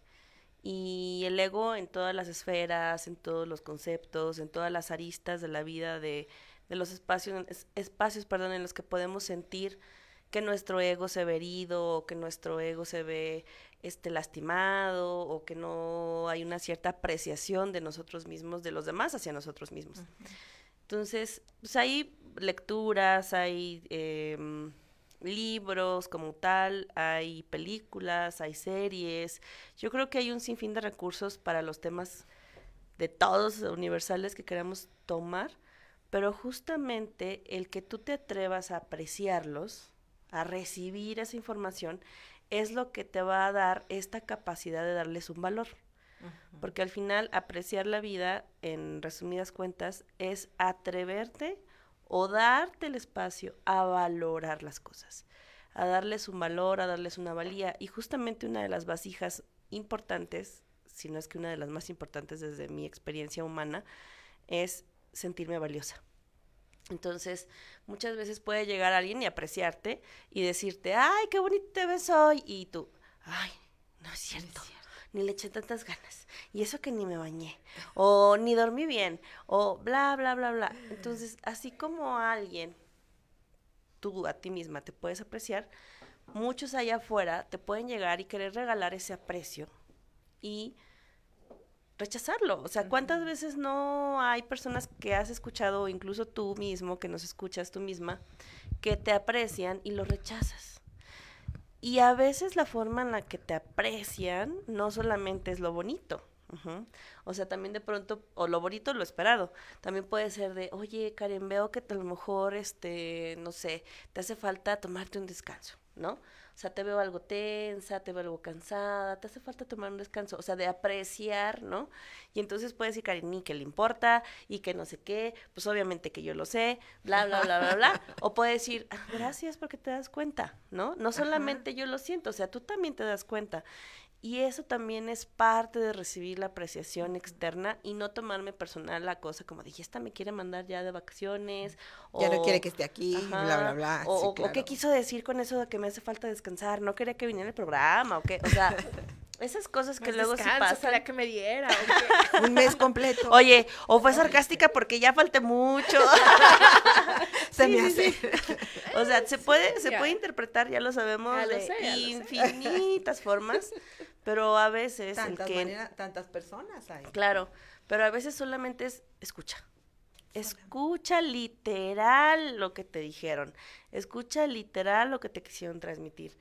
Y el ego en todas las esferas, en todos los conceptos, en todas las aristas de la vida, de, de los espacios, espacios perdón, en los que podemos sentir que nuestro ego se ve herido o que nuestro ego se ve este lastimado o que no hay una cierta apreciación de nosotros mismos, de los demás hacia nosotros mismos. Entonces, pues hay lecturas, hay em, libros como tal, hay películas, hay series. Yo creo que hay un sinfín de recursos para los temas de todos universales que queremos tomar, pero justamente el que tú te atrevas a apreciarlos, a recibir esa información, es lo que te va a dar esta capacidad de darles un valor. Porque al final apreciar la vida, en resumidas cuentas, es atreverte o darte el espacio a valorar las cosas, a darles un valor, a darles una valía. Y justamente una de las vasijas importantes, si no es que una de las más importantes desde mi experiencia humana, es sentirme valiosa. Entonces, muchas veces puede llegar alguien y apreciarte y decirte, ay, qué bonito te ves hoy. Y tú, ay, no es cierto. Ni le eché tantas ganas. Y eso que ni me bañé. O ni dormí bien. O bla, bla, bla, bla. Entonces, así como alguien, tú a ti misma te puedes apreciar, muchos allá afuera te pueden llegar y querer regalar ese aprecio. Y rechazarlo. O sea, ¿cuántas veces no hay personas que has escuchado, incluso tú mismo, que nos escuchas tú misma, que te aprecian y lo rechazas? Y a veces la forma en la que te aprecian no solamente es lo bonito. O sea, también de pronto, o lo bonito, lo esperado. También puede ser de, oye, Karen, veo que a lo mejor, este, no sé, te hace falta tomarte un descanso, ¿no? O sea, te veo algo tensa, te veo algo cansada, te hace falta tomar un descanso, o sea, de apreciar, ¿no? Y entonces puedes decir, Karini, que le importa y que no sé qué, pues obviamente que yo lo sé, bla, bla, bla, bla, bla. O puede decir, ah, gracias porque te das cuenta, ¿no? No solamente yo lo siento, o sea, tú también te das cuenta. Y eso también es parte de recibir la apreciación externa y no tomarme personal la cosa como dije, esta me quiere mandar ya de vacaciones. Ya no quiere que esté aquí, bla, bla, bla. O, qué quiso decir con eso de que me hace falta descansar, no quería que viniera el programa, o qué, o sea, Esas cosas que Más luego sí descanso, pasan. que me diera. Un mes completo. Oye, o fue sarcástica porque ya falté mucho. se me hace. O sea, se puede, se Ya. puede interpretar, ya lo sabemos, Ya lo de sé, sé. infinitas formas, pero a veces el Tantas que maneras, tantas personas hay. Claro, pero a veces solamente es escucha. Escucha literal lo que te dijeron. Escucha literal lo que te quisieron transmitir.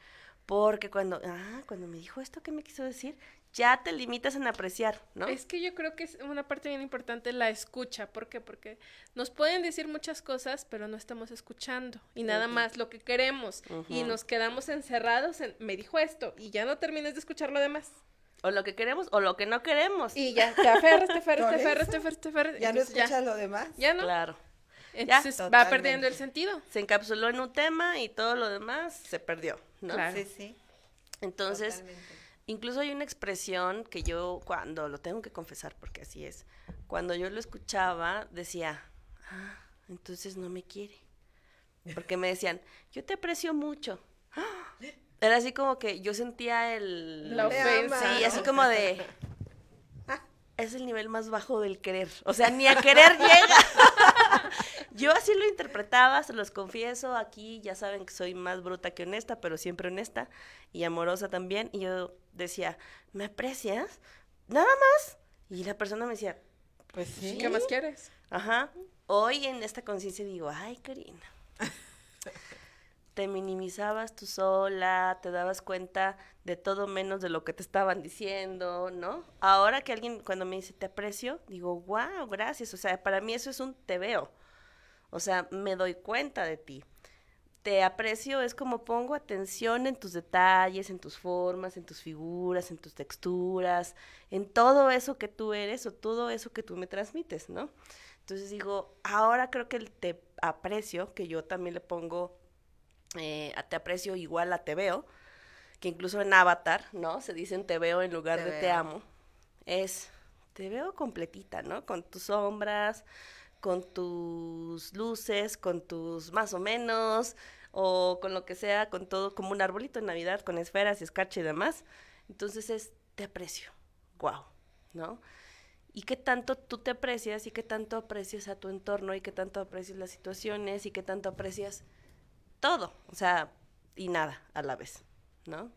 Porque cuando, ah, cuando me dijo esto que me quiso decir, ya te limitas en apreciar, ¿no? Es que yo creo que es una parte bien importante la escucha. ¿Por qué? Porque nos pueden decir muchas cosas, pero no estamos escuchando. Y nada más lo que queremos. Y nos quedamos encerrados en, me dijo esto, y ya no terminas de escuchar lo demás. O lo que queremos o lo que no queremos. Y ya te aferras, te aferras, te aferras, te aferras, te aferras. Ya no escuchas lo demás. Ya no. Claro. Entonces va Totalmente. perdiendo el sentido. Se encapsuló en un tema y todo lo demás se perdió, ¿no? Claro. Sí, sí. Entonces, totalmente. Incluso hay una expresión que yo cuando lo tengo que confesar, porque así es, cuando yo lo escuchaba decía, ah, entonces no me quiere. Porque me decían, yo te aprecio mucho. Era así como que yo sentía el... La ofensa. Sí, así como de... Es el nivel más bajo del querer. O sea, ni a querer llega. Se los confieso. Aquí ya saben que soy más bruta que honesta, pero siempre honesta y amorosa también. Y yo decía, ¿me aprecias? Nada más. Y la persona me decía, Pues sí. ¿Qué más quieres? Ajá. Hoy en esta conciencia digo, ay, Karina. Te minimizabas tú sola, te dabas cuenta de todo menos de lo que te estaban diciendo, ¿no? Ahora que alguien cuando me dice te aprecio, digo, wow, gracias. O sea, para mí eso es un te veo. O sea, me doy cuenta de ti. Te aprecio es como pongo atención en tus detalles, en tus formas, en tus figuras, en tus texturas, en todo eso que tú eres o todo eso que tú me transmites, ¿no? Entonces digo, ahora creo que el te aprecio, que yo también le pongo eh, a te aprecio igual a te veo, que incluso en Avatar, ¿no? Se dicen te veo en lugar Te de te amo. Es te veo completita, ¿no? Con tus sombras, con tus luces, con tus más o menos, o con lo que sea, con todo, como un arbolito en Navidad, con esferas y escarcha y demás. Entonces es te aprecio, wow, ¿no? Y qué tanto tú te aprecias y qué tanto aprecias a tu entorno y qué tanto aprecias las situaciones y qué tanto aprecias todo, o sea, y nada a la vez, ¿no?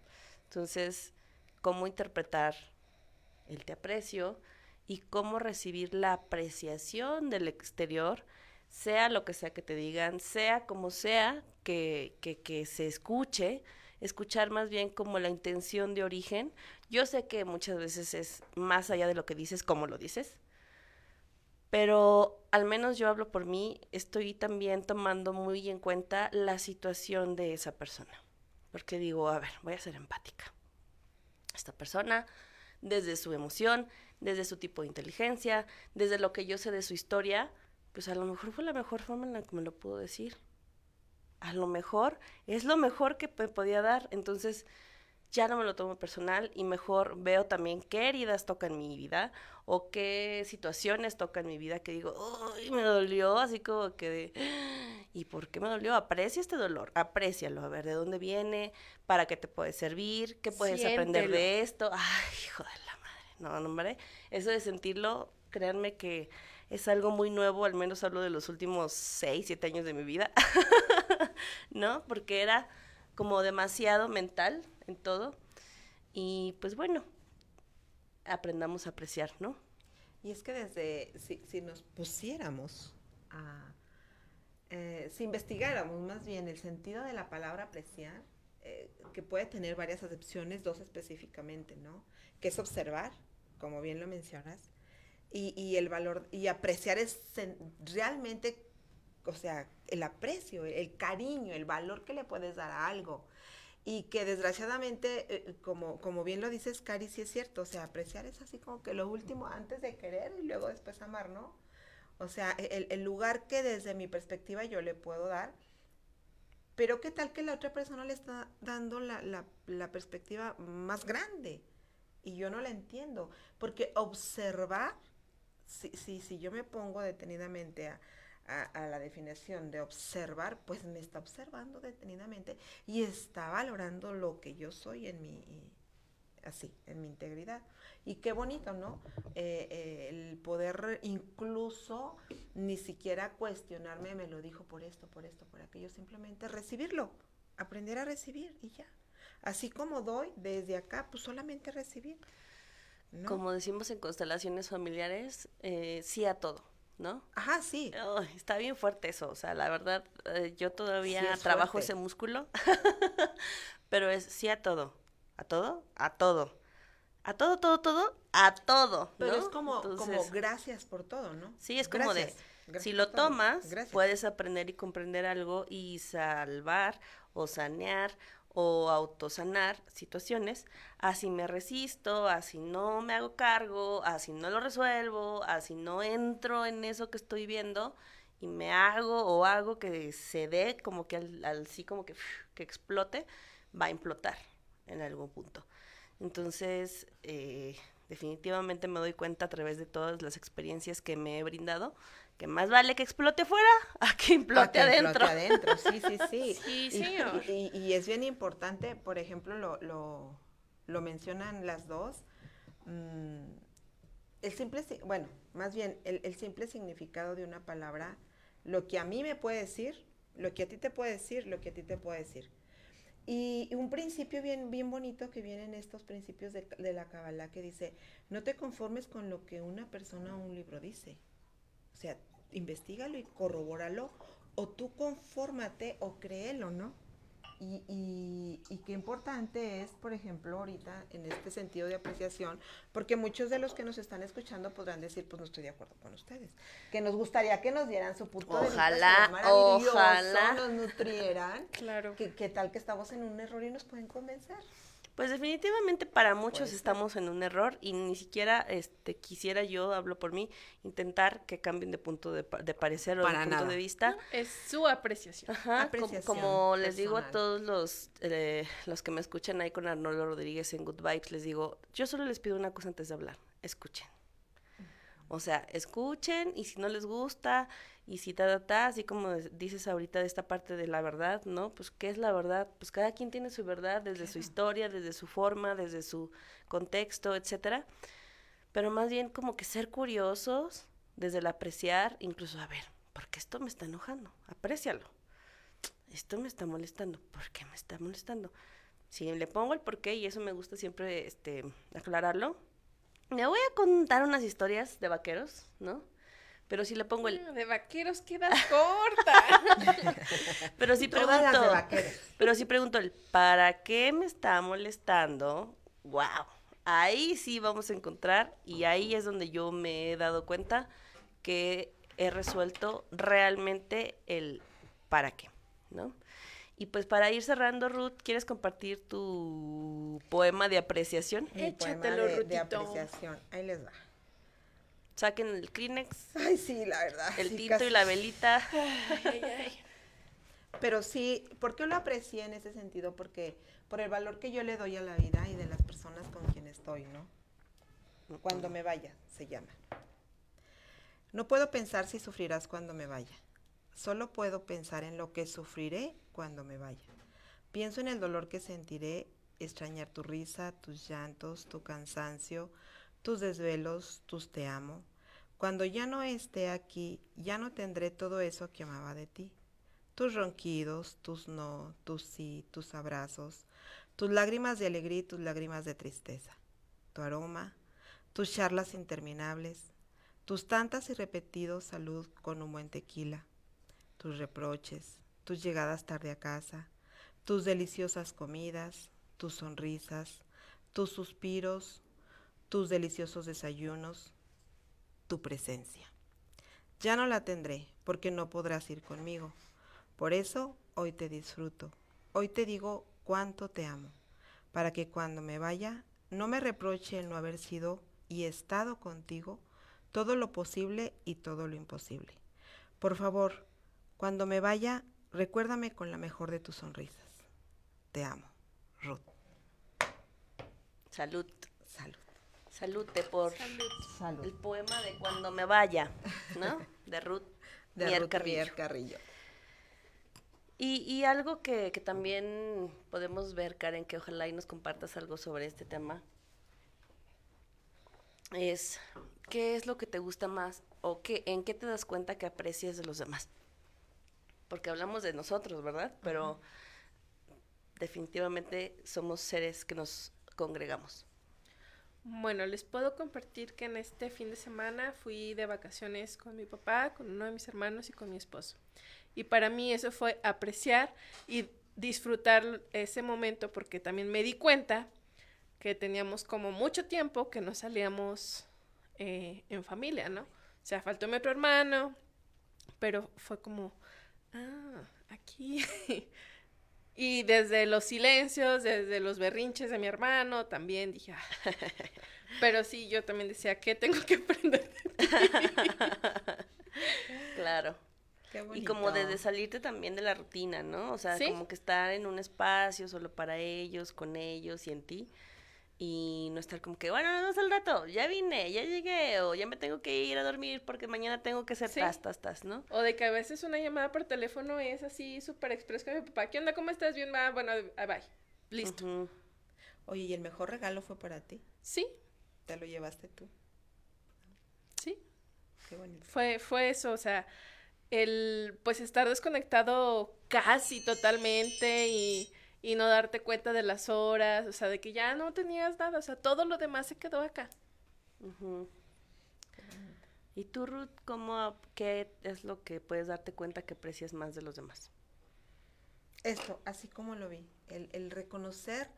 Entonces, ¿cómo interpretar el te aprecio y cómo recibir la apreciación del exterior, sea lo que sea que te digan, sea como sea que, que, se escuche, escuchar más bien como la intención de origen. Yo sé que muchas veces es más allá de lo que dices, como lo dices, pero al menos yo hablo por mí, estoy también tomando muy en cuenta la situación de esa persona. Porque digo, a ver, voy a ser empática. Esta persona, desde su emoción, desde su tipo de inteligencia, desde lo que yo sé de su historia, pues a lo mejor fue la mejor forma en la que me lo pudo decir. A lo mejor es lo mejor que me podía dar. Entonces ya no me lo tomo personal y mejor veo también qué heridas tocan mi vida o qué situaciones tocan mi vida que digo, uy, me dolió, así como que de, ¿y por qué me dolió? Aprecia este dolor, aprécialo, a ver de dónde viene, para qué te puede servir, qué puedes aprender de esto. Ay, hijo de la madre, no, no, hombre, eso de sentirlo, créanme que es algo muy nuevo, al menos hablo de los últimos seis, siete años de mi vida, ¿no? Porque era como demasiado mental en todo. Y pues bueno, aprendamos a apreciar, ¿no? Y es que desde, si, si nos pusiéramos a, eh, si investigáramos más bien el sentido de la palabra apreciar, eh, que puede tener varias acepciones, dos específicamente, ¿no? Que es observar, como bien lo mencionas, y, y el valor, y apreciar es realmente, o sea, el aprecio, el, cariño, el valor que le puedes dar a algo. Y que desgraciadamente, eh, como, como bien lo dices, Cari, sí es cierto, o sea, apreciar es así como que lo último antes de querer y luego después amar, ¿no? O sea, e, el, el lugar que desde mi perspectiva yo le puedo dar, pero qué tal que la otra persona le está dando la, la, la perspectiva más grande y yo no la entiendo, porque observar, si, si, si yo me pongo detenidamente a, a, a la definición de observar, pues me está observando detenidamente y está valorando lo que yo soy en mi, así, en mi integridad. Y qué bonito, ¿no? Eh, eh, el poder incluso ni siquiera cuestionarme, me lo dijo por esto, por esto, por aquello, simplemente recibirlo, aprender a recibir y ya. Así como doy desde acá, pues solamente recibir. Como decimos en constelaciones familiares, eh, sí a todo, ¿no? Ajá, sí. Ay, está bien fuerte eso, o sea, la verdad, eh, yo todavía Sí es trabajo fuerte. ese músculo, pero es sí a todo, a todo, a todo, a todo, todo, todo, a todo, Pero es como, como gracias por todo, ¿no? Sí, es como Gracias, de, gracias si lo tomas, Gracias. puedes aprender y comprender algo y salvar o sanear o autosanar situaciones, así me resisto, así no me hago cargo, así no lo resuelvo, así no entro en eso que estoy viendo y me hago o hago que se dé como que al, sí como que, que explote, va a implotar en algún punto. Entonces, eh, definitivamente me doy cuenta a través de todas las experiencias que me he brindado que más vale que explote fuera a que implote Ah, que adentro. implote adentro, sí, sí, sí. Sí, Y- señor. Y, y es bien importante, por ejemplo, lo, lo, lo mencionan las dos. mm, el simple, si- bueno, más bien, el, el simple significado de una palabra, lo que a mí me puede decir, lo que a ti te puede decir, lo que a ti te puede decir. Y un principio bien, bien bonito que vienen estos principios de, de la Kabbalah que dice, no te conformes con lo que una persona o un libro dice. O sea, investigalo y corrobóralo, o tú confórmate o créelo, ¿no? Y, y, y qué importante es, por ejemplo, ahorita en este sentido de apreciación, porque muchos de los que nos están escuchando podrán decir, pues no estoy de acuerdo con ustedes, que nos gustaría que nos dieran su punto de vista, Ojalá, ojalá. nos nutrieran. Claro. ¿Qué, qué tal que estamos en un error y nos pueden convencer? Pues definitivamente para muchos estamos en un error y ni siquiera este quisiera yo, hablo por mí, intentar que cambien de punto de, pa- de parecer o de punto nada. de vista. Es su apreciación. Ajá, com- Apreciación como les digo a todos los, eh, los que me escuchan ahí con Arnoldo Rodríguez en Good Vibes, les digo, yo solo les pido una cosa antes de hablar, escuchen. O sea, escuchen y si no les gusta y si ta, ta, ta, así como dices ahorita de esta parte de la verdad, ¿no? Pues, ¿qué es la verdad? Pues cada quien tiene su verdad desde su historia, desde su forma, desde su contexto, etcétera. Pero más bien como que ser curiosos desde el apreciar, incluso, a ver, ¿por qué esto me está enojando? Aprécialo. Esto me está molestando. ¿Por qué me está molestando? Si le pongo el por qué, y eso me gusta siempre este, aclararlo, me voy a contar unas historias de vaqueros, ¿no? Pero si le pongo el... Mm, De vaqueros quedas corta. Pero si Todas las de pregunto... vaqueros. Pero si pregunto el ¿para qué me está molestando? ¡Wow! Ahí sí vamos a encontrar y ahí es donde yo me he dado cuenta que he resuelto realmente el para qué, ¿no? Y pues para ir cerrando, Ruth, ¿quieres compartir tu poema de apreciación? Mi poema Échatelo, de, de Rutito. apreciación. Ahí les va. Saquen el Kleenex, Ay, sí, la verdad. el sí, tinto casi- y la velita. Pero sí, ¿por qué lo aprecié en ese sentido? Porque por el valor que yo le doy a la vida y de las personas con quien estoy, ¿no? Cuando me vaya, se llama. No puedo pensar si sufrirás cuando me vaya. Solo puedo pensar en lo que sufriré cuando me vaya. Pienso en el dolor que sentiré, extrañar tu risa, tus llantos, tu cansancio, tus desvelos, tus te amo. Cuando ya no esté aquí, ya no tendré todo eso que amaba de ti tus ronquidos, tus no, tus sí, tus abrazos, tus lágrimas de alegría y tus lágrimas de tristeza, tu aroma, tus charlas interminables, tus tantas y repetidos salud con un buen tequila, tus reproches, tus llegadas tarde a casa, tus deliciosas comidas, tus sonrisas, tus suspiros, tus deliciosos desayunos, tu presencia. Ya no la tendré porque no podrás ir conmigo. Por eso hoy te disfruto. Hoy te digo cuánto te amo, para que cuando me vaya no me reproche el no haber sido y estado contigo todo lo posible y todo lo imposible. Por favor, cuando me vaya, recuérdame con la mejor de tus sonrisas. Te amo, Ruth. Salud. Salud. Salute por Salud. el poema de Cuando me vaya, ¿no? De Ruth. De Mier Ruth Carrillo. Mier Carrillo. Y, y algo que, que también podemos ver, Karen, que ojalá y nos compartas algo sobre este tema, es qué es lo que te gusta más o qué, en qué te das cuenta que aprecias de los demás. Porque hablamos de nosotros, ¿verdad? Pero definitivamente somos seres que nos congregamos. Bueno, les puedo compartir que en este fin de semana fui de vacaciones con mi papá, con uno de mis hermanos y con mi esposo. Y para mí eso fue apreciar y disfrutar ese momento porque también me di cuenta que teníamos como mucho tiempo que no salíamos eh, en familia, ¿no? O sea, faltó mi otro hermano, pero fue como, ah, aquí. y desde los silencios, desde los berrinches de mi hermano, también dije, ah. pero sí, yo también decía, ¿qué tengo que aprender? claro. Y como desde salirte también de la rutina, ¿no? O sea, como que estar en un espacio solo para ellos, con ellos y en ti. Y no estar como que, bueno, nos vemos al rato, ya vine, ya llegué, o ya me tengo que ir a dormir porque mañana tengo que hacer tas, tas, tas, ¿no? O de que a veces una llamada por teléfono es así súper express con mi papá. ¿Qué onda? ¿Cómo estás? Bien, va, bueno, ah, bye. Listo. Oye, ¿y el mejor regalo fue para ti? Sí. ¿Te lo llevaste tú? Sí. Qué bonito. Fue, fue eso, o sea, el pues estar desconectado casi totalmente y, no darte cuenta de las horas, o sea, de que ya no tenías nada, o sea, todo lo demás se quedó acá. ¿Y tú, Ruth, cómo, qué es lo que puedes darte cuenta que aprecias más de los demás? Esto, así como lo vi, el, el reconocer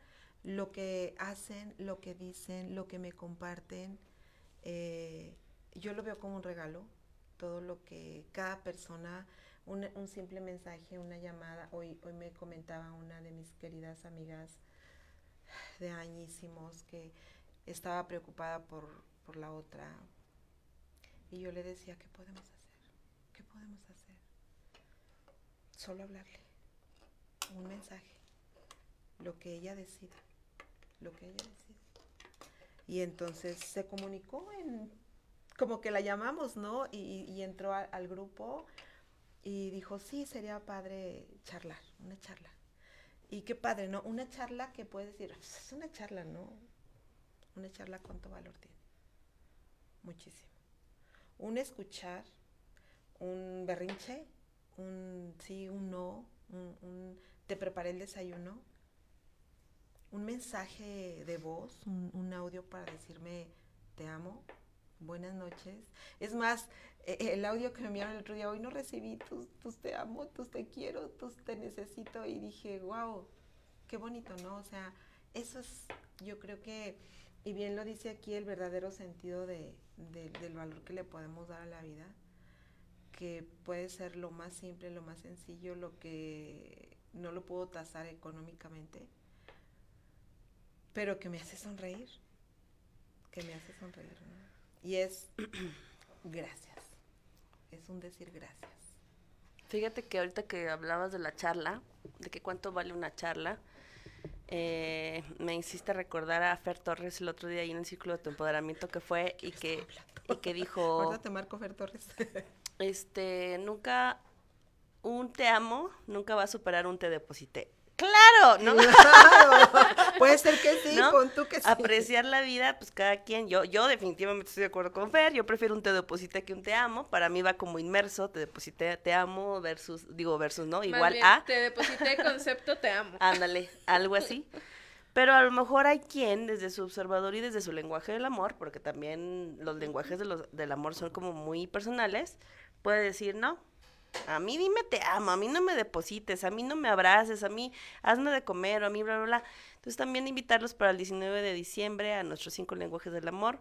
lo que hacen, lo que dicen, lo que me comparten, eh, yo lo veo como un regalo, todo lo que cada persona, un, simple mensaje, una llamada. Hoy, hoy me comentaba una de mis queridas amigas de añísimos que estaba preocupada por, por la otra. Y yo le decía, ¿qué podemos hacer? ¿Qué podemos hacer? Solo hablarle. Un mensaje. Lo que ella decida. Lo que ella decida. Y entonces se comunicó en como que la llamamos, ¿no? Y, entró al grupo y dijo, sí, sería padre charlar, una charla. Y qué padre, ¿no? Una charla que puedes decir, es una charla, ¿no? Una charla, ¿cuánto valor tiene? Muchísimo. Un escuchar, un berrinche, un sí, un no, un, te preparé el desayuno, un mensaje de voz, un audio para decirme te amo, buenas noches. Es más, e, e, el audio que me enviaron el otro día, hoy no recibí tus, tus te amo, tus te quiero, tus te necesito y dije, wow, qué bonito, ¿no? O sea, eso es, yo creo que, y bien lo dice aquí, el verdadero sentido de, del valor que le podemos dar a la vida, que puede ser lo más simple, lo más sencillo, lo que no lo puedo tasar económicamente, pero que me hace sonreír, que me hace sonreír, ¿no? Y es gracias. Es un decir gracias. Fíjate que ahorita que hablabas de la charla, de que cuánto vale una charla, eh, me hiciste recordar a Fer Torres el otro día ahí en el círculo de tu empoderamiento que fue y que, y que dijo... Acuérdate, Marco Fer Torres. este, nunca, un te amo nunca va a superar un te deposité. Claro, ¿no? Puede ser que sí, con tú que sí. Apreciar la vida, pues cada quien. Yo, yo definitivamente estoy de acuerdo con Fer. Yo prefiero un te deposité que un te amo. Para mí va como inmerso, te deposité, te amo versus, digo versus, ¿no? Igual a. Te deposité concepto te amo. Ándale, algo así. Pero a lo mejor hay quien, desde su observador y desde su lenguaje del amor, porque también los lenguajes de los, del amor son como muy personales, puede decir, no, a mí dime te amo, a mí no me deposites, a mí no me abraces, a mí hazme de comer, o a mí bla, bla, bla. Entonces también invitarlos para el 19 de diciembre a nuestros cinco lenguajes del amor.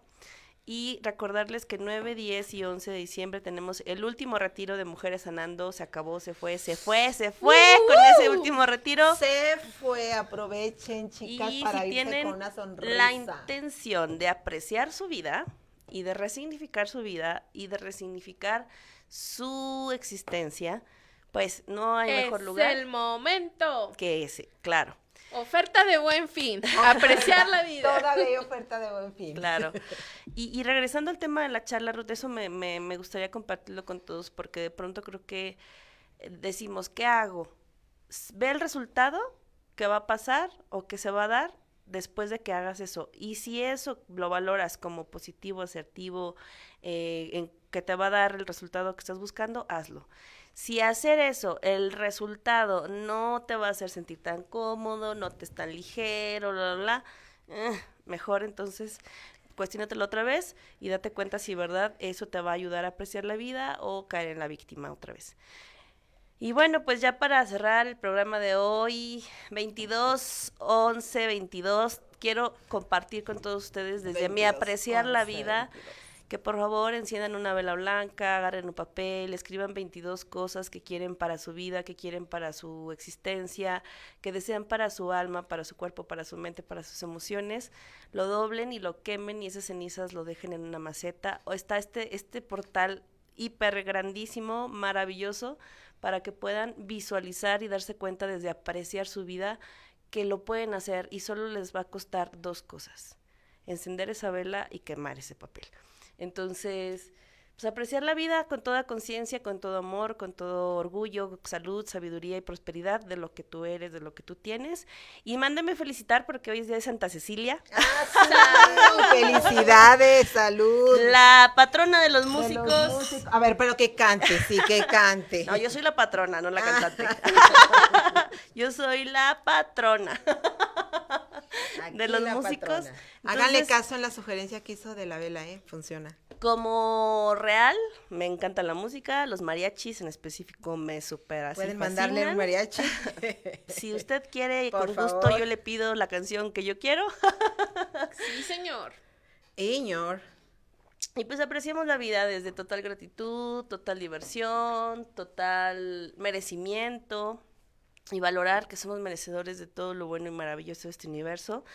Y recordarles que 9, 10 y 11 de diciembre tenemos el último retiro de Mujeres Sanando. Se acabó, se fue, se fue, se fue con ese último retiro. Se fue, aprovechen, chicas, para si tienen con una sonrisa. la intención de apreciar su vida y de resignificar su vida y de resignificar su existencia, pues no hay mejor lugar. Es el momento. Que ese, claro. Oferta de buen fin, apreciar la vida. Todavía oferta de buen fin. Claro. Y, regresando al tema de la charla, Ruth, eso me, me, me gustaría compartirlo con todos porque de pronto creo que eh, decimos, ¿qué hago? ¿Ve el resultado que va a pasar o que se va a dar después de que hagas eso. Y si eso lo valoras como positivo, asertivo, eh, en que te va a dar el resultado que estás buscando, hazlo. Si hacer eso, el resultado no te va a hacer sentir tan cómodo, no te es tan ligero, bla, bla, bla, eh, mejor entonces cuestionatelo otra vez y date cuenta si verdad eso te va a ayudar a apreciar la vida o caer en la víctima otra vez. Y bueno, pues ya para cerrar el programa de hoy, 22, 11, 22, quiero compartir con todos ustedes desde mi 22, apreciar la 11, vida 22. que por favor enciendan una vela blanca, agarren un papel, escriban 22 cosas que quieren para su vida, que quieren para su existencia, que desean para su alma, para su cuerpo, para su mente, para sus emociones, lo doblen y lo quemen y esas cenizas lo dejen en una maceta. O está este, este portal hiper grandísimo, maravilloso, para que puedan visualizar y darse cuenta desde apreciar su vida que lo pueden hacer y solo les va a costar dos cosas, encender esa vela y quemar ese papel. Entonces, pues apreciar la vida con toda conciencia, con todo amor, con todo orgullo, salud, sabiduría y prosperidad de lo que tú eres, de lo que tú tienes. Y mándame felicitar porque hoy es día de Santa Cecilia, Ah, sí, Felicidades, salud. la patrona de los De los músicos. A ver, pero que cante, sí, que cante. No, yo soy la patrona, no la Ah. cantante. yo soy la patrona. Aquí de los músicos. patrona. Háganle Entonces- caso en la sugerencia que hizo de la vela, ¿eh? Funciona. Como real, me encanta la música, los mariachis en específico me super así Pueden mandarle un mariachi. Si usted quiere, Por con gusto favor. yo le pido la canción que yo quiero. Sí, señor. Iñor. Y pues apreciamos la vida desde total gratitud, total diversión, total merecimiento y valorar que somos merecedores de todo lo bueno y maravilloso de este universo.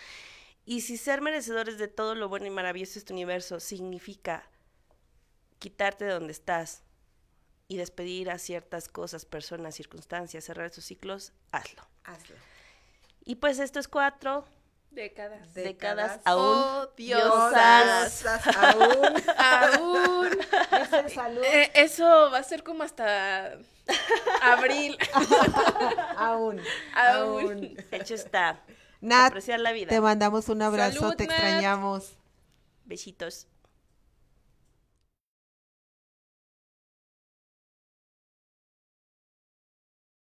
Y si ser merecedores de todo lo bueno y maravilloso de este universo significa quitarte de donde estás y despedir a ciertas cosas, personas, circunstancias, cerrar esos ciclos, hazlo. Hazlo. Y pues esto es cuatro Décadas. Décadas Décadas. aún Oh, diosas. Diosas aún. Aún. Dicen salud. Eh, eso va a ser como hasta abril. Aún. Aún. Hecho está. Nat, Apreciar la vida. te mandamos un abrazo, Salud, te Nat. extrañamos. Besitos.